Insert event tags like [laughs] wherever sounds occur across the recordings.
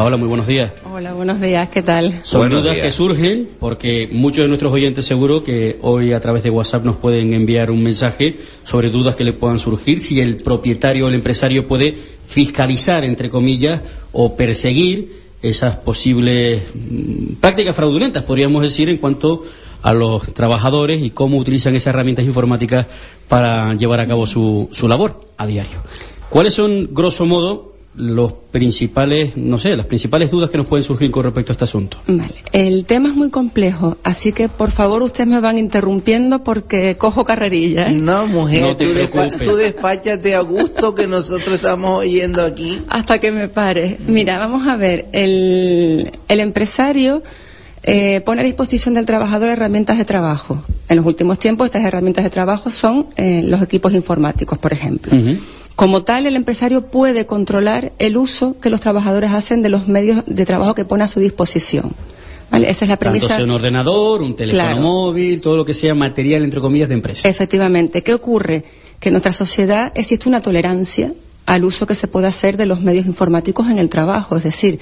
Paola, muy buenos días. Hola, buenos días, ¿qué tal? Son Buenos dudas días. que surgen porque muchos de nuestros oyentes seguro que hoy a través de WhatsApp nos pueden enviar un mensaje sobre dudas que le puedan surgir, si el propietario o el empresario puede fiscalizar, entre comillas, o perseguir esas posibles mm, prácticas fraudulentas, podríamos decir, en cuanto a los trabajadores y cómo utilizan esas herramientas informáticas para llevar a cabo su, su labor a diario. ¿Cuáles son, grosso modo, los principales, no sé, las principales dudas que nos pueden surgir con respecto a este asunto? Vale, el tema es muy complejo, así que por favor ustedes me van interrumpiendo porque cojo carrerilla. ¿eh? No, mujer, No te tú, preocupes. tú despáchate a gusto que nosotros estamos oyendo aquí. Hasta que me pare. Mira, vamos a ver, el, el empresario eh, pone a disposición del trabajador herramientas de trabajo. En los últimos tiempos estas herramientas de trabajo son eh, los equipos informáticos, por ejemplo. Como tal, el empresario puede controlar el uso que los trabajadores hacen de los medios de trabajo que pone a su disposición. ¿Vale? Esa es la Tanto premisa. sea un ordenador, un teléfono Claro. móvil, todo lo que sea material, entre comillas, de empresa. Efectivamente. ¿Qué ocurre? Que en nuestra sociedad existe una tolerancia al uso que se puede hacer de los medios informáticos en el trabajo. Es decir,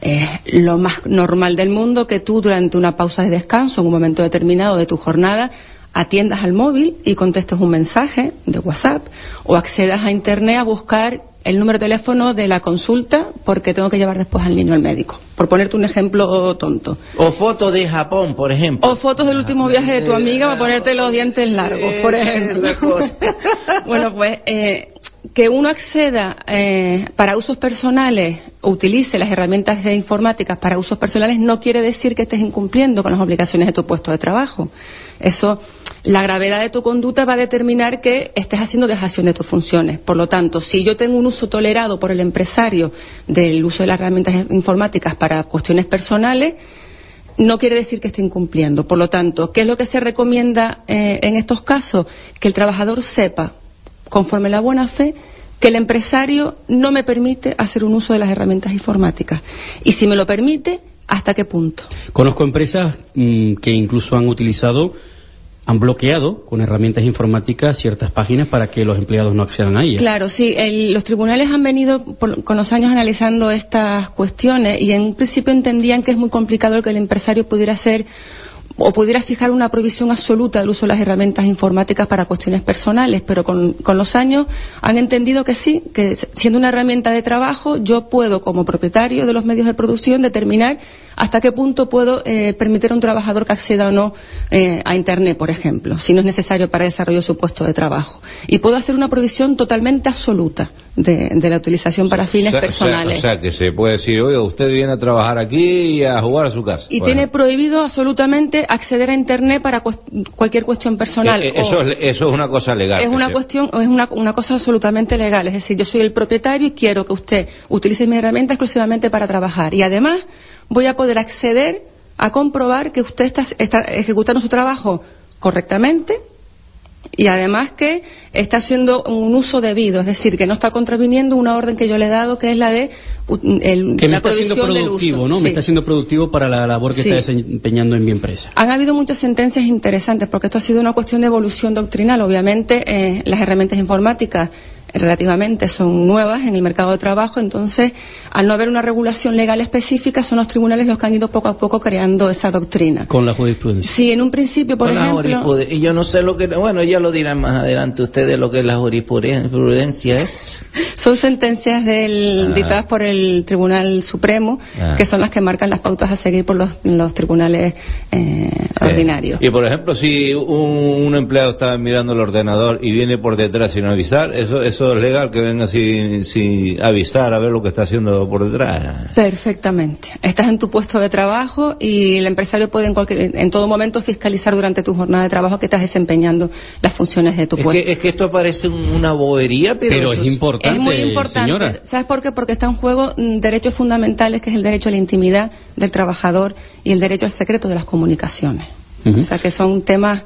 es lo más normal del mundo que tú durante una pausa de descanso, en un momento determinado de tu jornada, atiendas al móvil y contestes un mensaje de WhatsApp o accedas a Internet a buscar el número de teléfono de la consulta porque tengo que llevar después al niño al médico. Por ponerte un ejemplo tonto. O fotos de Japón, por ejemplo. O fotos del último viaje de tu amiga para ponerte los dientes largos, por Eh, ejemplo. [laughs] bueno, pues eh, que uno acceda eh, para usos personales, o utilice las herramientas de informáticas para usos personales, no quiere decir que estés incumpliendo con las obligaciones de tu puesto de trabajo. Eso, la gravedad de tu conducta va a determinar que estés haciendo dejación de tus funciones. Por lo tanto, si yo tengo un uso tolerado por el empresario del uso de las herramientas informáticas para cuestiones personales, no quiere decir que esté incumpliendo. Por lo tanto, ¿qué es lo que se recomienda eh, en estos casos? Que el trabajador sepa, conforme la buena fe, que el empresario no me permite hacer un uso de las herramientas informáticas. Y si me lo permite, ¿hasta qué punto? Conozco empresas mm, que incluso han utilizado, han bloqueado con herramientas informáticas ciertas páginas para que los empleados no accedan a ellas. Claro, sí. el- los tribunales han venido por- con los años analizando estas cuestiones y en un principio entendían que es muy complicado que el empresario pudiera hacer o pudiera fijar una prohibición absoluta del uso de las herramientas informáticas para cuestiones personales, pero con, con los años han entendido que sí, que siendo una herramienta de trabajo, yo puedo, como propietario de los medios de producción, determinar hasta qué punto puedo eh, permitir a un trabajador que acceda o no eh, a Internet, por ejemplo, si no es necesario para el desarrollo de su puesto de trabajo. Y puedo hacer una prohibición totalmente absoluta de, de la utilización para fines O sea- o sea- personales. O sea, que se puede decir, oiga, usted viene a trabajar aquí y a jugar a su casa. y Bueno. tiene prohibido absolutamente acceder a Internet para cualquier cuestión personal. Eh, eh, eso, es, eso es una cosa legal. es una cuestión, es una, una cosa absolutamente legal. Es decir, yo soy el propietario y quiero que usted utilice mi herramienta exclusivamente para trabajar. Y además voy a poder acceder a comprobar que usted está, está ejecutando su trabajo correctamente y además que está haciendo un uso debido, es decir, que no está contraviniendo una orden que yo le he dado, que es la de el, Que me la está del productivo, uso. ¿no? Me está haciendo productivo para la labor que Sí. está desempeñando en mi empresa. Han habido muchas sentencias interesantes porque esto ha sido una cuestión de evolución doctrinal. Obviamente, eh, las herramientas informáticas relativamente son nuevas en el mercado de trabajo, entonces, al no haber una regulación legal específica, son los tribunales los que han ido poco a poco creando esa doctrina. Con la jurisprudencia. Si en un principio, por Con la ejemplo, jurisprudencia. Y yo no sé lo que. Bueno, ya lo dirán más adelante ustedes lo que la jurisprudencia es. Son sentencias del- Ah. dictadas por el Tribunal Supremo, Ah. que son las que marcan las pautas a seguir por los, los tribunales eh, Sí. ordinarios. Y por ejemplo, si un, un empleado está mirando el ordenador y viene por detrás sin avisar, eso, eso es legal que venga sin, sin avisar a ver lo que está haciendo por detrás. Perfectamente. Estás en tu puesto de trabajo y el empresario puede en, cualquier, en todo momento fiscalizar durante tu jornada de trabajo que estás desempeñando las funciones de tu Es puesto. que, es que esto parece un- una bobería, pero, es importante, es muy importante. señora. ¿Sabes por qué? Porque está en juego mm, derechos fundamentales, que es el derecho a la intimidad del trabajador y el derecho al secreto de las comunicaciones. O sea, que son temas.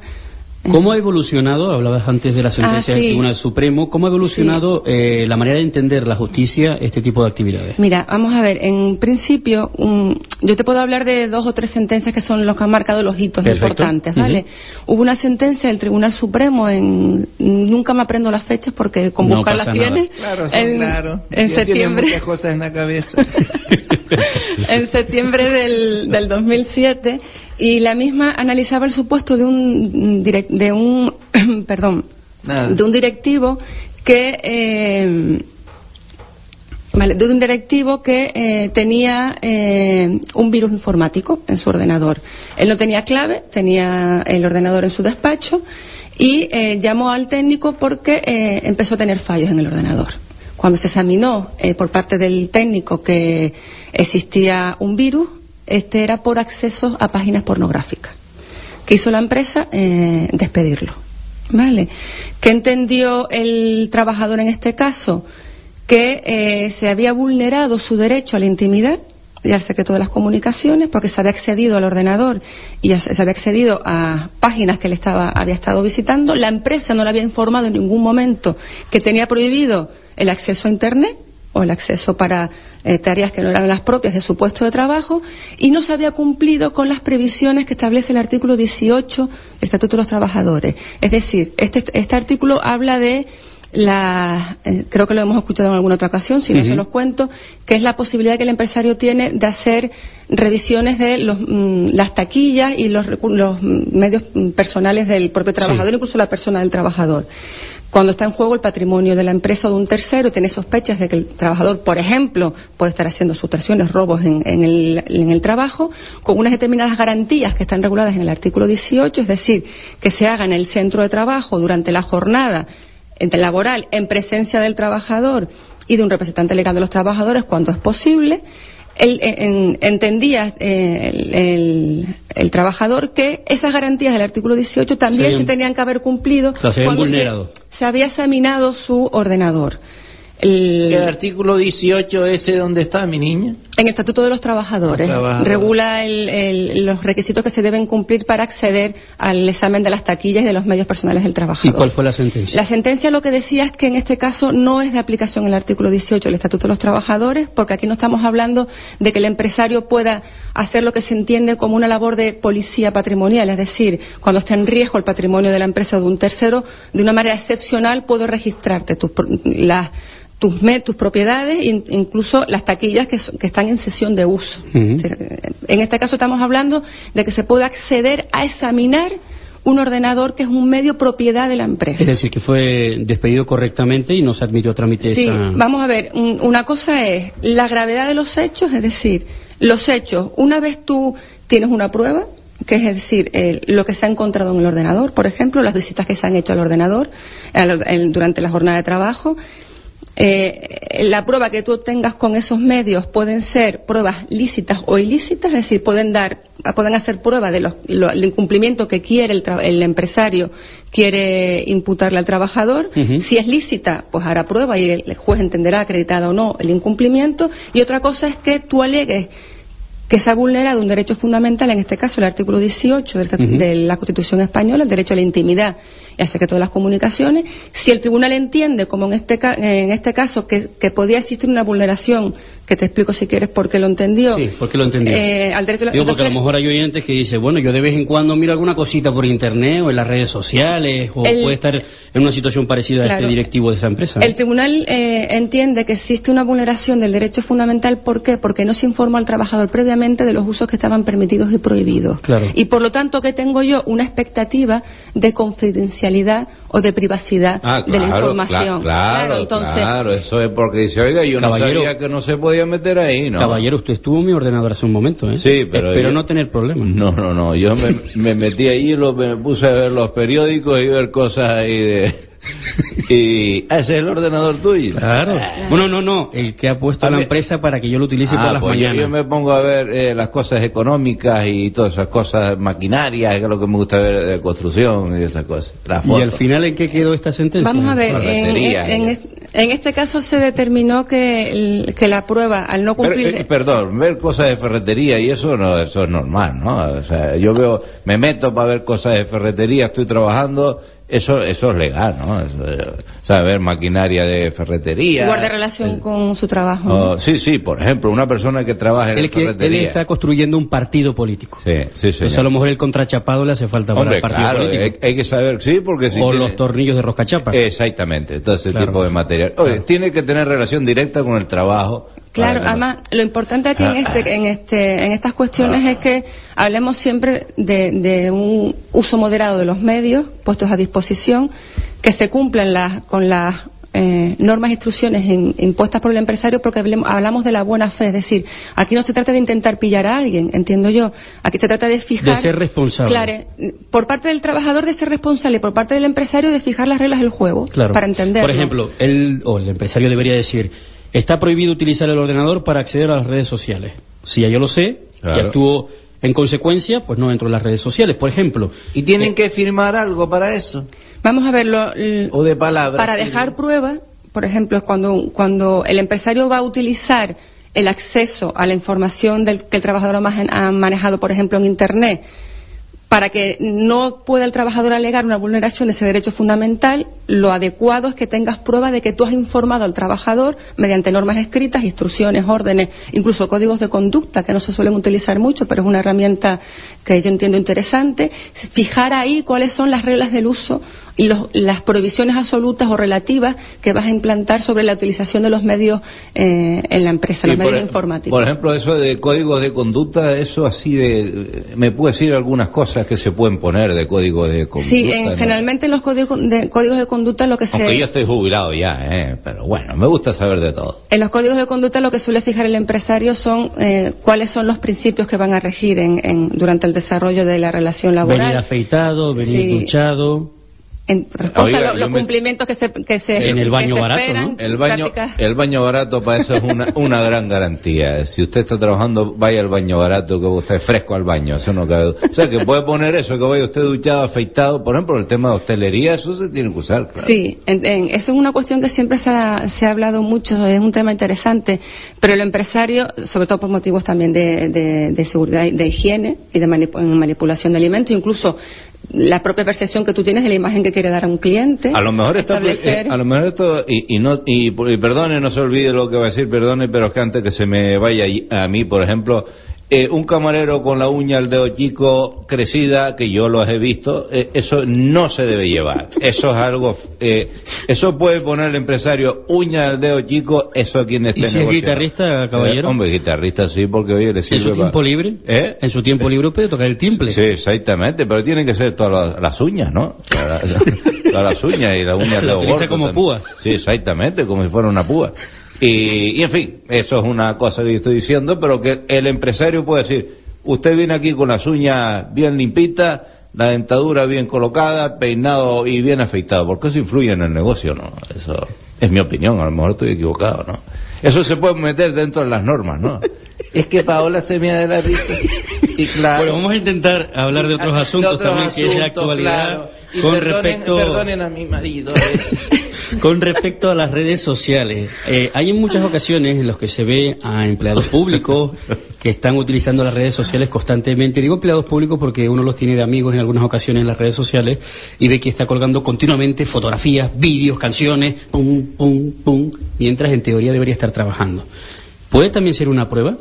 ¿Cómo ha evolucionado, hablabas antes de la sentencia Ah, del sí. Tribunal Supremo, cómo ha evolucionado eh, la manera de entender la justicia este tipo de actividades? Mira, vamos a ver, en principio, un- yo te puedo hablar de dos o tres sentencias que son los que han marcado los hitos Perfecto. importantes, ¿vale? Hubo una sentencia del Tribunal Supremo en, nunca me aprendo las fechas porque con No buscarlas pasa nada. tienes, Claro, en, claro. en Ya septiembre. muchas cosas en la cabeza. [laughs] [laughs] en septiembre del, del 2007 y la misma analizaba el supuesto de un, de un [clears throat] perdón, Nada. de un directivo que eh, Vale, de un directivo que eh, tenía eh, un virus informático en su ordenador. Él no tenía clave, tenía el ordenador en su despacho y eh, llamó al técnico porque eh, empezó a tener fallos en el ordenador. Cuando se examinó eh, por parte del técnico que existía un virus, este era por acceso a páginas pornográficas. ¿Qué hizo la empresa? Eh, despedirlo. ¿Vale? ¿Qué entendió el trabajador en este caso? que eh, se había vulnerado su derecho a la intimidad y al secreto de las comunicaciones porque se había accedido al ordenador y se había accedido a páginas que él estaba, había estado visitando. La empresa no le había informado en ningún momento que tenía prohibido el acceso a Internet o el acceso para eh, tareas que no eran las propias de su puesto de trabajo y no se había cumplido con las previsiones que establece el artículo 18 del Estatuto de los Trabajadores. Es decir, este, este artículo habla de la, eh, creo que lo hemos escuchado en alguna otra ocasión, si no se los cuento, que es la posibilidad que el empresario tiene de hacer revisiones de los, mm, las taquillas y los, los medios mm, personales del propio trabajador, incluso la persona del trabajador. Cuando está en juego el patrimonio de la empresa o de un tercero tiene sospechas de que el trabajador, por ejemplo, puede estar haciendo sustracciones, robos en, en el, en el trabajo, con unas determinadas garantías que están reguladas en el artículo 18, es decir, que se haga en el centro de trabajo durante la jornada laboral en presencia del trabajador y de un representante legal de los trabajadores cuando es posible. Él eh, en- entendía eh, el, el- el trabajador que esas garantías del artículo 18 también Se habían- se tenían que haber cumplido se habían cuando vulnerado. se había examinado su ordenador. El- El artículo 18 ese donde está mi niña. En el Estatuto de los Trabajadores regula el- el- los requisitos que se deben cumplir para acceder al examen de las taquillas y de los medios personales del ¿Y trabajador. cuál fue la sentencia? La sentencia lo que decía es que en este caso no es de aplicación el artículo 18 del Estatuto de los Trabajadores, porque aquí no estamos hablando de que el empresario pueda hacer lo que se entiende como una labor de policía patrimonial, es decir, cuando está en riesgo el patrimonio de la empresa o de un tercero, de una manera excepcional puedo registrarte tus, las- tus, tus propiedades, in- incluso las taquillas que, están en sesión de uso. En este caso estamos hablando de que se puede acceder a examinar un ordenador que es un medio propiedad de la empresa. Es decir, que fue despedido correctamente y no se admitió a trámite Sí, esa... vamos a ver, un- una cosa es la gravedad de los hechos, es decir, los hechos, una vez tú tienes una prueba, que es decir, eh, lo que se ha encontrado en el ordenador, por ejemplo, las visitas que se han hecho al ordenador durante la jornada de trabajo, eh, la prueba que tú tengas con esos medios pueden ser pruebas lícitas o ilícitas, es decir, pueden dar, pueden hacer prueba de los, lo- el incumplimiento que quiere el, el empresario, quiere imputarle al trabajador. Si es lícita, pues hará prueba y el juez entenderá acreditado o no el incumplimiento. Y otra cosa es que tú alegues que se ha vulnerado un derecho fundamental, en este caso el artículo 18 del Estatu- Ujú. de la Constitución española, el derecho a la intimidad al secreto de las comunicaciones. Si el tribunal entiende, como en este, en este caso, que, que podía existir una vulneración, que te explico si quieres por qué lo entendió. Sí, ¿por qué lo entendió? Eh, al derecho a la- Digo, porque a lo entonces, mejor hay oyentes que dicen, bueno, yo de vez en cuando miro alguna cosita por internet o en las redes sociales, o El- puede estar en una situación parecida a Claro. este directivo de esa empresa. El tribunal eh, entiende que existe una vulneración del derecho fundamental. ¿Por qué? Porque no se informa al trabajador previamente de los usos que estaban permitidos y prohibidos. Claro. Y por lo tanto, que tengo yo? Una expectativa de confidencialidad o de privacidad Ah, de la claro, información. cla- Claro, entonces. claro, eso es porque dice, oiga, yo Caballero. no sabía que no se podía meter ahí, ¿no? Caballero, usted estuvo en mi ordenador hace un momento, ¿eh? Sí, pero Espero yo- no tener problemas. No, no, no, yo me, me metí ahí y lo- me puse a ver los periódicos y ver cosas ahí de... Y [laughs] ah, ese es el ordenador tuyo. Claro. Bueno, no, no, el que ha puesto A la mí- empresa para que yo lo utilice Ah, por las pues yo- mañanas. Yo, me pongo a ver eh, las cosas económicas y todas esas cosas maquinarias, que es lo que me gusta ver de construcción y esas cosas. Las ¿Y al final en qué quedó esta sentencia? Vamos a ver, en, Ferretería, en- eh. en este caso se determinó que, el- que la prueba, al no cumplir. eh, perdón, ver cosas de ferretería y eso no, eso es normal, ¿no? O sea, yo veo, me meto para ver cosas de ferretería, estoy trabajando, eso, eso es legal, ¿no? Eso, eh, maquinaria de ferretería. guarda relación con su trabajo. Oh, sí, sí, por ejemplo, una persona que trabaja en Él, la que, él ferretería. está construyendo un partido político. Sí, sí, sí. Entonces a lo mejor el contrachapado le hace falta para el partido claro, político. hay, hay que saber, sí, porque si o tiene- los tornillos de roscachapa. Exactamente, todo ese Claro. tipo de material. Oye, Claro. tiene que tener relación directa con el trabajo, Claro, además, lo importante aquí en, este, en, este, en estas cuestiones es que hablemos siempre de, de un uso moderado de los medios puestos a disposición, que se cumplan las, con las eh, normas e instrucciones in- impuestas por el empresario, porque hablamos de la buena fe. Es decir, aquí no se trata de intentar pillar a alguien, entiendo yo. Aquí se trata de fijar. De ser responsable. Claro, por parte del trabajador de ser responsable y por parte del empresario de fijar las reglas del juego. Claro. Para entenderlo. Por ejemplo, el, o el empresario debería decir, está prohibido utilizar el ordenador para acceder a las redes sociales. Si ya yo lo sé y Claro. actúo en consecuencia, pues no entro en las redes sociales. Por ejemplo, ¿Y tienen que firmar algo para eso? Vamos a verlo. O de palabras. Para sí. dejar prueba, por ejemplo, es cuando, cuando el empresario va a utilizar el acceso a la información del, que el trabajador ha manejado, por ejemplo, en Internet, para que no pueda el trabajador alegar una vulneración de ese derecho fundamental, lo adecuado es que tengas prueba de que tú has informado al trabajador mediante normas escritas, instrucciones, órdenes, incluso códigos de conducta, que no se suelen utilizar mucho, pero es una herramienta que yo entiendo interesante, fijar ahí cuáles son las reglas del uso los- las prohibiciones absolutas o relativas que vas a implantar sobre la utilización de los medios eh, en la empresa, los medios por, informáticos. Por ejemplo, eso de códigos de conducta, eso así de... ¿Me puede decir algunas cosas que se pueden poner de código de conducta? Sí, en- no? generalmente en los códigos de, códigos de conducta lo que se... Aunque yo estoy jubilado ya, ¿eh? Pero bueno, me gusta saber de todo. En los códigos de conducta lo que suele fijar el empresario son eh, cuáles son los principios que van a regir en, en- durante el desarrollo de la relación laboral. venir afeitado, venir Sí. duchado. En otras cosas, Oiga, los me- cumplimientos que se, que se En el baño barato, esperan, ¿no? El baño, prácticas- el baño barato para eso es una, una gran garantía. Si usted está trabajando, vaya al baño barato, que usted es fresco al baño, eso no cabe. O sea, que puede poner eso, que vaya usted duchado, afeitado. Por ejemplo, el tema de hostelería, eso se tiene que usar, claro. Sí, en- en- eso es una cuestión que siempre se ha, se ha hablado mucho, es un tema interesante, pero el empresario, sobre todo por motivos también de, de- de seguridad, de higiene y de manipu- en manipulación de alimentos, incluso la propia percepción que tú tienes de la imagen que quiere dar a un cliente. A lo mejor esto, establecer- eh, a lo mejor esto y, y no y, y perdone, no se olvide lo que va a decir, perdone, pero es que antes que se me vaya a mí, por ejemplo, eh, un camarero con la uña al dedo chico crecida, que yo los he visto, eh, eso no se debe llevar. Eso es algo, eh, eso puede poner el empresario uña al dedo chico, eso a quien esté ¿Y si es guitarrista, caballero? Eh, hombre, guitarrista sí, porque oye, le En sirve su pa- tiempo libre, ¿Eh? en su tiempo libre puede tocar el timple. Sí, exactamente, pero tienen que ser todas las, las uñas, ¿no? Todas las, [laughs] todas las uñas y La [laughs] de utiliza gordo como también. púa. Sí, exactamente, como si fuera una púa. Y, y, en fin, eso es una cosa que yo estoy diciendo, pero que el empresario puede decir, usted viene aquí con las uñas bien limpitas, la dentadura bien colocada, peinado y bien afeitado, porque eso influye en el negocio, ¿no? Eso es mi opinión, a lo mejor estoy equivocado, ¿no? Eso se puede meter dentro de las normas, ¿no? [laughs] Es que Paola se me da de la risa. Y claro. Bueno, vamos a intentar hablar de otros [laughs] De asuntos otros también, que es asuntos, actualidad, claro. Y con perdonen, respecto... perdonen a mi marido. ese. [laughs] Con respecto a las redes sociales, eh, hay en muchas ocasiones en las que se ve a empleados públicos que están utilizando las redes sociales constantemente. Digo empleados públicos porque uno los tiene de amigos en algunas ocasiones en las redes sociales y ve que está colgando continuamente fotografías, vídeos, canciones, pum, pum, pum, mientras en teoría debería estar trabajando. ¿Puede también ser una prueba?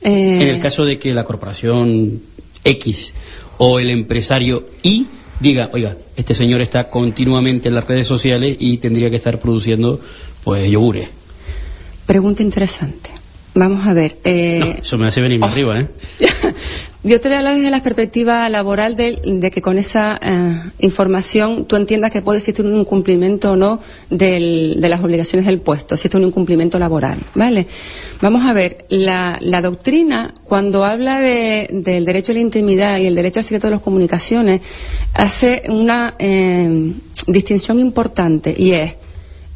Eh, En el caso de que la corporación X o el empresario Y diga, oiga, este señor está continuamente en las redes sociales y tendría que estar produciendo, pues, yogures. Pregunta interesante. Vamos a ver. eh, No, eso me hace venir oh. arriba, ¿eh? [laughs] Yo te voy a hablar desde la perspectiva laboral de, de que con esa eh, información tú entiendas que puede existir un incumplimiento o no del- de las obligaciones del puesto, si existe un incumplimiento laboral, ¿vale? Vamos a ver, la, la doctrina, cuando habla de- del derecho a la intimidad y el derecho al secreto de las comunicaciones, hace una eh, distinción importante y es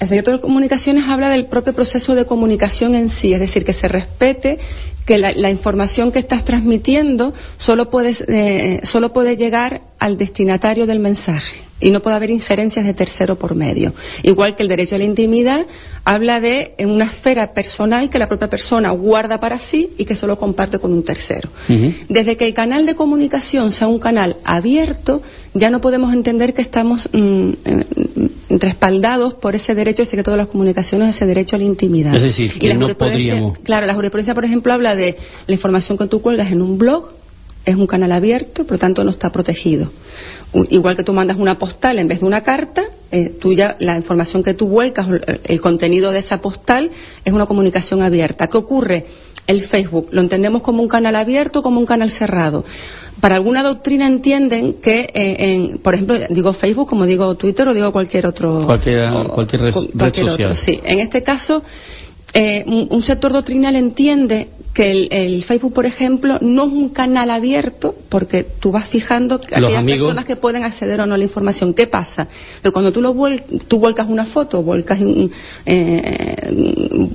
el secreto de comunicaciones habla del propio proceso de comunicación en sí, es decir, que se respete que la, la información que estás transmitiendo solo puede, eh, solo puede llegar al destinatario del mensaje y no puede haber injerencias de tercero por medio. Igual que el derecho a la intimidad habla de en una esfera personal que la propia persona guarda para sí y que solo comparte con un tercero. Desde que el canal de comunicación sea un canal abierto, ya no podemos entender que estamos mm, mm, respaldados por ese derecho al secreto de las comunicaciones, ese derecho a la intimidad. Es decir, que la no podríamos- Claro, la jurisprudencia, por ejemplo, habla de la información que tú cuelgas en un blog es un canal abierto, por lo tanto no está protegido. Igual que tú mandas una postal en vez de una carta, eh, la información que tú vuelcas, el contenido de esa postal, es una comunicación abierta. ¿Qué ocurre? El Facebook, ¿lo entendemos como un canal abierto o como un canal cerrado? Para alguna doctrina entienden que, eh, en, por ejemplo, digo Facebook como digo Twitter o digo cualquier otro. Cualquier, cualquier red, social. sí. En este caso, eh, un sector doctrinal entiende que el, Facebook, por ejemplo, no es un canal abierto porque tú vas fijando a aquellas personas que pueden acceder o no a la información. ¿Qué pasa? Que cuando tú, lo tú vuelcas una foto vuelcas eh,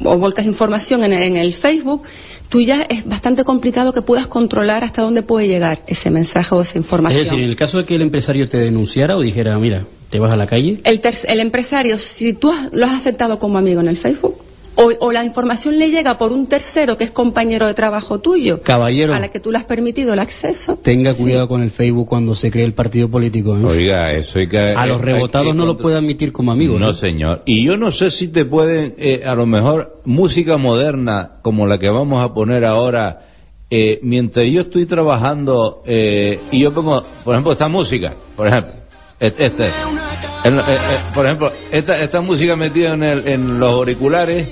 o vuelcas información en, en el Facebook, tú ya es bastante complicado que puedas controlar hasta dónde puede llegar ese mensaje o esa información. Es decir, en el caso de que el empresario te denunciara o dijera, mira, te vas a la calle. El, el empresario, si tú lo has aceptado como amigo en el Facebook, o, la información le llega por un tercero que es compañero de trabajo tuyo, Caballero, a la que tú le has permitido el acceso. Tenga cuidado con el Facebook cuando se cree el partido político. ¿eh? Oiga, eso hay que. A los rebotados no lo puede admitir como amigo. No, señor. Y yo no sé si te pueden, eh, a lo mejor, música moderna como la que vamos a poner ahora. Eh, mientras yo estoy trabajando y yo pongo, por ejemplo, esta música, por ejemplo, este, por ejemplo, esta, esta música metida en, el, en los auriculares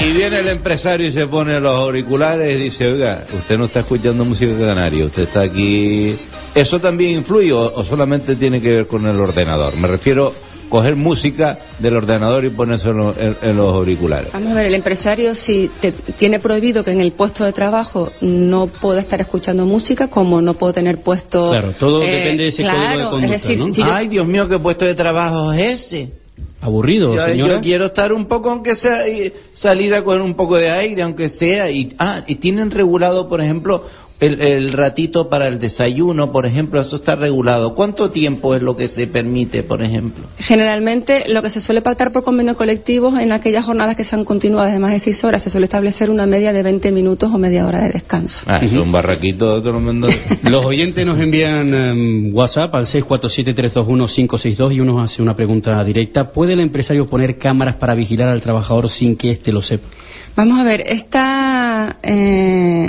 y viene el empresario y se pone los auriculares y dice, oiga, usted no está escuchando música canaria, usted está aquí... ¿Eso también influye o, solamente tiene que ver con el ordenador? Me refiero coger música del ordenador y ponerse en, los auriculares. Vamos a ver, el empresario si te, tiene prohibido que en el puesto de trabajo no pueda estar escuchando música, como no puedo tener puesto... Claro, todo eh, depende de ese código de conducta, es Ay, Dios mío, qué puesto de trabajo es ese. Aburrido, yo, señora. Yo quiero estar un poco, aunque sea, salir a coger un poco de aire, aunque sea. Y, ah, y tienen regulado, por ejemplo, el, ratito para el desayuno, por ejemplo, eso está regulado. ¿Cuánto tiempo es lo que se permite, por ejemplo? Generalmente, lo que se suele pactar por convenio colectivo en aquellas jornadas que sean continuadas de más de seis horas, se suele establecer una media de 20 minutos o media hora de descanso. Ah, es un barraquito de [laughs] Los oyentes nos envían em, WhatsApp al 647-321-562 y uno hace una pregunta directa. ¿Puede el empresario poner cámaras para vigilar al trabajador sin que éste lo sepa? Vamos a ver, esta, eh,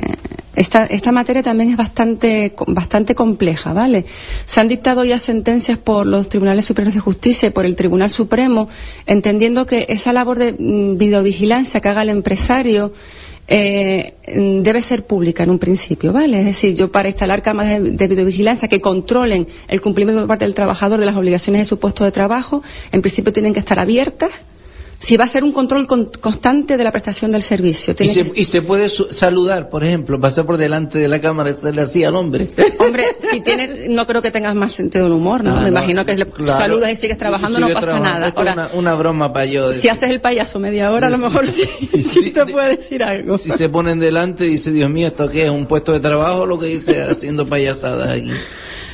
esta, esta materia también es bastante, bastante compleja, ¿vale? Se han dictado ya sentencias por los tribunales superiores de justicia y por el Tribunal Supremo, entendiendo que esa labor de mm, videovigilancia que haga el empresario eh, debe ser pública en un principio, ¿vale? Es decir, yo para instalar cámaras de, de, videovigilancia que controlen el cumplimiento por parte del trabajador de las obligaciones de su puesto de trabajo, en principio tienen que estar abiertas si va a ser un control constante de la prestación del servicio. ¿Y se, puede saludar, por ejemplo, pasar por delante de la cámara y le así al hombre. [laughs] Hombre, si tienes, no creo que tengas más sentido del humor, ¿no? Me imagino que le saludas y sigues trabajando, no pasa nada. Ahora, una, broma para yo. Si haces el payaso media hora, a lo mejor sí, [laughs] te puede decir algo. Si se ponen delante y dice, Dios mío, ¿esto qué es? ¿Un puesto de trabajo lo que dice haciendo payasadas aquí?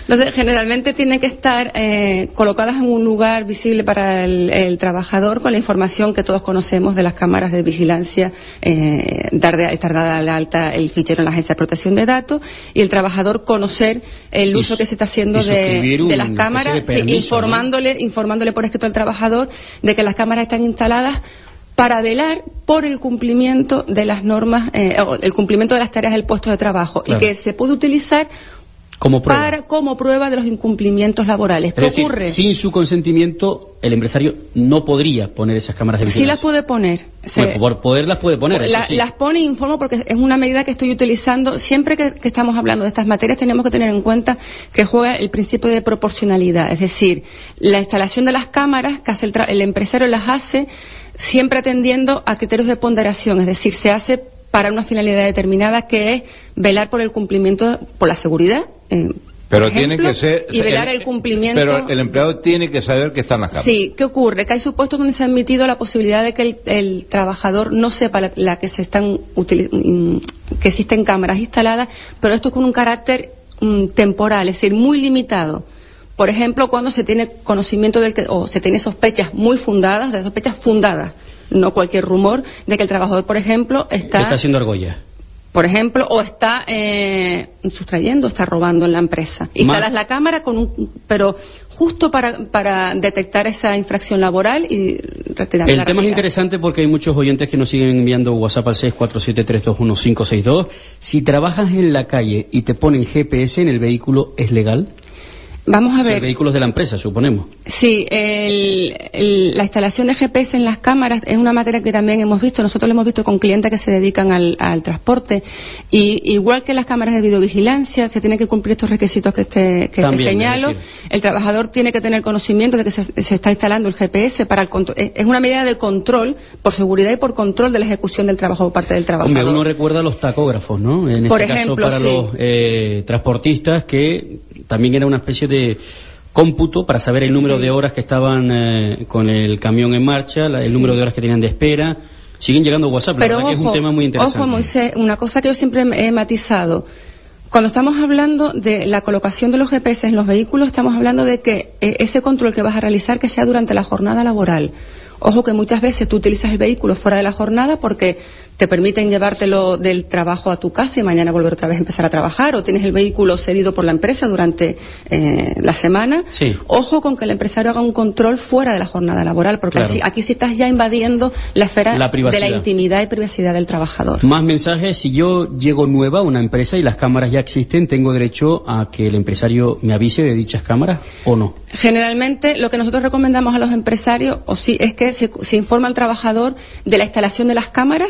Entonces, generalmente tienen que estar eh, colocadas en un lugar visible para el, trabajador con la información que todos conocemos de las cámaras de vigilancia, eh, dar de, estar dada la alta el fichero en la Agencia de Protección de Datos y el trabajador conocer el uso que se está haciendo de, las cámaras, informándole, informándole por escrito al trabajador de que las cámaras están instaladas para velar por el cumplimiento de las normas, eh, el cumplimiento de las tareas del puesto de trabajo y que se puede utilizar como prueba. Para, como prueba de los incumplimientos laborales. ¿Qué ocurre? Sin su consentimiento, el empresario no podría poner esas cámaras de vigilancia. Sí las puede poner. por poderlas puede poner. Las pone informo porque es una medida que estoy utilizando. Siempre que, estamos hablando de estas materias tenemos que tener en cuenta que juega el principio de proporcionalidad. Es decir, la instalación de las cámaras que hace el, el empresario las hace siempre atendiendo a criterios de ponderación. Es decir, se hace para una finalidad determinada que es velar por el cumplimiento, por la seguridad. Eh, pero tiene que ser. Y velar el, cumplimiento. Pero el empleado tiene que saber que están las cámaras. Sí, ¿qué ocurre? Que hay supuestos donde se ha admitido la posibilidad de que el, trabajador no sepa la, que se están mm, que existen cámaras instaladas, pero esto es con un carácter mm, temporal, es decir, muy limitado. Por ejemplo, cuando se tiene conocimiento del que, o se tiene sospechas muy fundadas, o sea, sospechas fundadas no cualquier rumor de que el trabajador, por ejemplo, está... Está haciendo argolla. Por ejemplo, o está eh, sustrayendo, está robando en la empresa. Instalas la cámara con un, pero justo para, para detectar esa infracción laboral y retirar El tema es interesante porque hay muchos oyentes que nos siguen enviando WhatsApp al 647321562. Si trabajas en la calle y te ponen GPS en el vehículo, ¿es legal? Vamos a ver. vehículos de la empresa, suponemos. Sí, la instalación de GPS en las cámaras es una materia que también hemos visto. Nosotros lo hemos visto con clientes que se dedican al, transporte. Y igual que las cámaras de videovigilancia, se tienen que cumplir estos requisitos que te, que señalo. El trabajador tiene que tener conocimiento de que se, está instalando el GPS para el control. Es una medida de control por seguridad y por control de la ejecución del trabajo por parte del trabajador. Hombre, uno recuerda los tacógrafos, ¿no? En por este ejemplo, caso, para los eh, transportistas que también era una especie de cómputo para saber el número de horas que estaban eh, con el camión en marcha, el número de horas que tenían de espera. Siguen llegando WhatsApp, Pero que es un tema muy interesante. Ojo, Moisés, una cosa que yo siempre he matizado. Cuando estamos hablando de la colocación de los GPS en los vehículos, estamos hablando de que eh, ese control que vas a realizar que sea durante la jornada laboral. Ojo que muchas veces tú utilizas el vehículo fuera de la jornada porque te permiten llevártelo del trabajo a tu casa y mañana volver otra vez a empezar a trabajar, o tienes el vehículo cedido por la empresa durante eh, la semana. Ojo con que el empresario haga un control fuera de la jornada laboral, porque aquí sí estás ya invadiendo la esfera de la intimidad y privacidad del trabajador. Más mensajes, si yo llego nueva a una empresa y las cámaras ya existen, ¿tengo derecho a que el empresario me avise de dichas cámaras o no? Generalmente lo que nosotros recomendamos a los empresarios o sí, es que se, se informa al trabajador de la instalación de las cámaras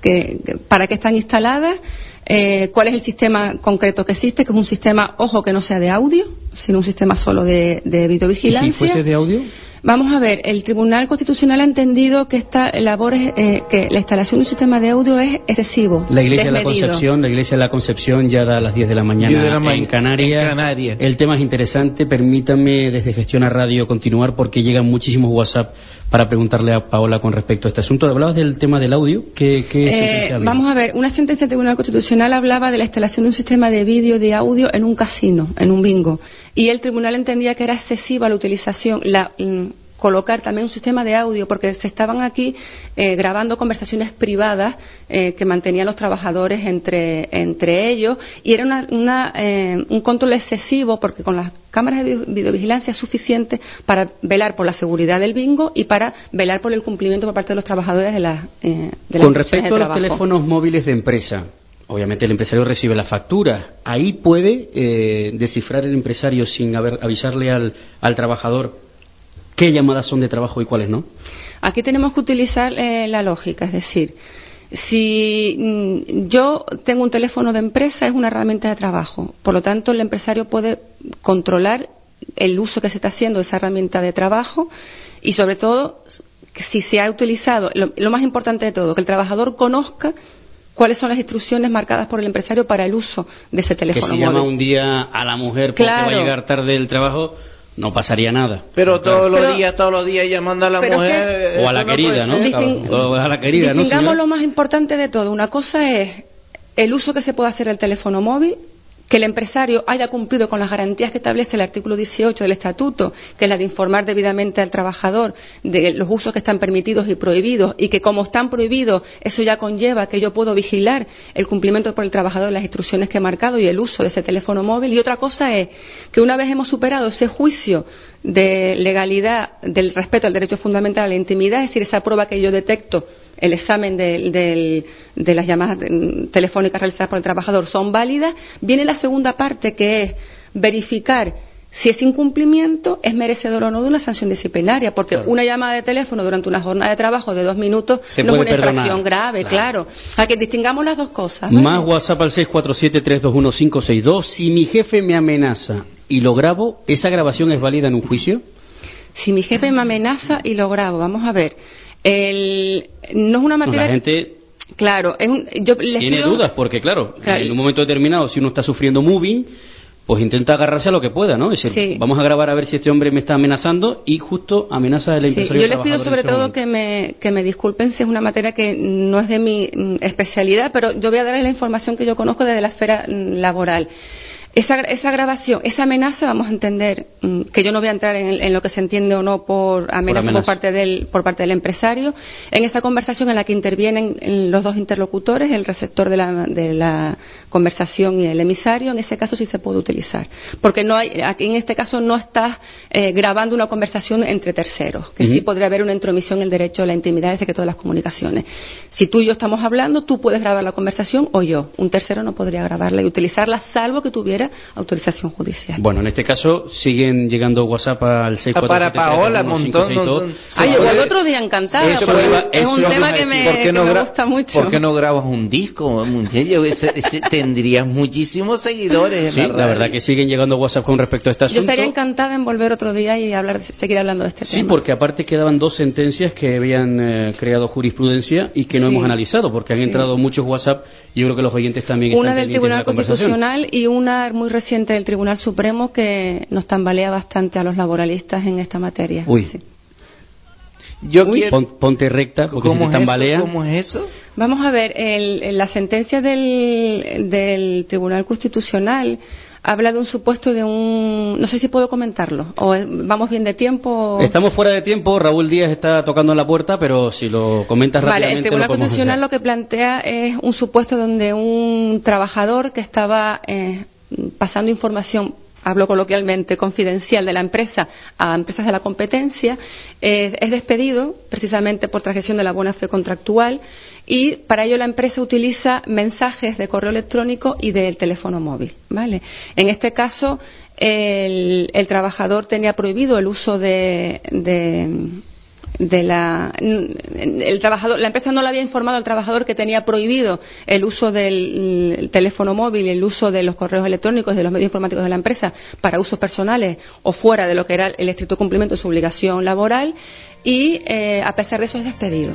que, para qué están instaladas, eh, cuál es el sistema concreto que existe, que es un sistema, ojo, que no sea de audio, sino un sistema solo de, de videovigilancia. ¿Y si fuese de audio? Vamos a ver, el Tribunal Constitucional ha entendido que esta labor es, eh, que la instalación de un sistema de audio es excesivo. La Iglesia de la Concepción, la Iglesia de la Concepción ya da a las 10 de la mañana en, Canarias. El tema es interesante, permítame desde Gestión a Radio continuar porque llegan muchísimos WhatsApp para preguntarle a Paola con respecto a este asunto. Hablabas del tema del audio, ¿qué, qué eh, Vamos a ver, una sentencia del Tribunal Constitucional hablaba de la instalación de un sistema de vídeo de audio en un casino, en un bingo y el tribunal entendía que era excesiva la utilización, la, colocar también un sistema de audio, porque se estaban aquí eh, grabando conversaciones privadas eh, que mantenían los trabajadores entre, entre ellos, y era una, eh, un control excesivo, porque con las cámaras de videovigilancia es suficiente para velar por la seguridad del bingo y para velar por el cumplimiento por parte de los trabajadores de, la, de Con respecto a los teléfonos móviles de empresa, Obviamente el empresario recibe la factura. Ahí puede eh, descifrar el empresario sin haber, avisarle al, al, trabajador qué llamadas son de trabajo y cuáles no. Aquí tenemos que utilizar eh, la lógica, es decir, si mm, yo tengo un teléfono de empresa es una herramienta de trabajo, por lo tanto el empresario puede controlar el uso que se está haciendo de esa herramienta de trabajo y sobre todo si se ha utilizado, lo, lo más importante de todo, que el trabajador conozca cuáles son las instrucciones marcadas por el empresario para el uso de ese teléfono que si llama un día a la mujer porque va a llegar tarde del trabajo no pasaría nada. Pero todos los días, todos los días llamando a la mujer o a la querida, ¿no? o a la querida, ¿no? lo más importante de todo. Una cosa es el uso que se puede hacer del teléfono móvil que el empresario haya cumplido con las garantías que establece el artículo 18 del Estatuto, que es la de informar debidamente al trabajador de los usos que están permitidos y prohibidos, y que como están prohibidos, eso ya conlleva que yo puedo vigilar el cumplimiento por el trabajador de las instrucciones que he marcado y el uso de ese teléfono móvil. Y otra cosa es que una vez hemos superado ese juicio de legalidad del respeto al derecho fundamental a la intimidad, es decir, esa prueba que yo detecto, el examen de, las llamadas telefónicas realizadas por el trabajador son válidas, viene la segunda parte que es verificar si ese incumplimiento es merecedor o no de una sanción disciplinaria, porque una llamada de teléfono durante una jornada de trabajo de dos minutos no es una infracción grave, claro. A que distingamos las dos cosas. Más WhatsApp al 647-321-562. Si mi jefe me amenaza y lo grabo, ¿esa grabación es válida en un juicio? Si mi jefe me amenaza y lo grabo, vamos a ver. El, no es una materia. la gente Claro, yo tiene dudas porque, claro, en un momento determinado, si uno está sufriendo moving, pues intenta agarrarse a lo que pueda, ¿no? Es decir, vamos a grabar a ver si este hombre me está amenazando y justo amenaza el empresario. Sí, yo les pido sobre todo que me, que me disculpen si es una materia que no es de mi mm, especialidad, pero yo voy a darles la información que yo conozco desde la esfera mm, laboral. Esa, esa grabación, esa amenaza, vamos a entender mm, que yo no voy a entrar en, lo que se entiende o no por amenaza por, parte del, por parte del empresario, en esa conversación en la que intervienen los dos interlocutores, el receptor de la, de la conversación y el emisario, en ese caso sí se puede utilizar. Porque no hay, aquí en este caso no estás eh, grabando una conversación entre terceros, que sí podría haber una intromisión en el derecho a la intimidad y secreto de las comunicaciones. Si tú y yo estamos hablando, tú puedes grabar la conversación o yo. Un tercero no podría grabarla y utilizarla salvo que tuviera autorización judicial. Bueno, en este caso siguen llegando WhatsApp al 647 ah, Para Paola, montón. Ah, yo el otro día encantada. es un tema que me, gusta mucho. ¿Por qué no grabas un disco? [laughs] tendrías muchísimos seguidores. Sí, la, verdad que siguen llegando WhatsApp con respecto a este asunto. Yo estaría encantada en volver otro día y hablar, seguir hablando de este tema. Sí, porque aparte quedaban dos sentencias que habían eh, creado jurisprudencia y que no hemos analizado, porque han entrado muchos WhatsApp y yo creo que los oyentes también Una del Tribunal Constitucional y una muy reciente del Tribunal Supremo que nos tambalea bastante a los laboralistas en esta materia. Uy. Yo ponte recta porque ¿Cómo, tambalea. ¿Cómo es eso? Vamos a ver, la sentencia del, del Tribunal Constitucional habla de un supuesto de un. No sé si puedo comentarlo. ¿O vamos bien de tiempo? Estamos fuera de tiempo. Raúl Díaz está tocando en la puerta, pero si lo comentas rápidamente. Vale, el Tribunal Constitucional lo que plantea es un supuesto donde un trabajador que estaba eh, pasando información hablo coloquialmente, confidencial de la empresa a empresas de la competencia, es despedido precisamente por transgresión de la buena fe contractual y para ello la empresa utiliza mensajes de correo electrónico y del teléfono móvil. ¿vale? En este caso, el, trabajador tenía prohibido el uso de de la el trabajador la empresa no le había informado al trabajador que tenía prohibido el uso del teléfono móvil el uso de los correos electrónicos de los medios informáticos de la empresa para usos personales o fuera de lo que era el estricto cumplimiento de su obligación laboral y eh, a pesar de eso es despedido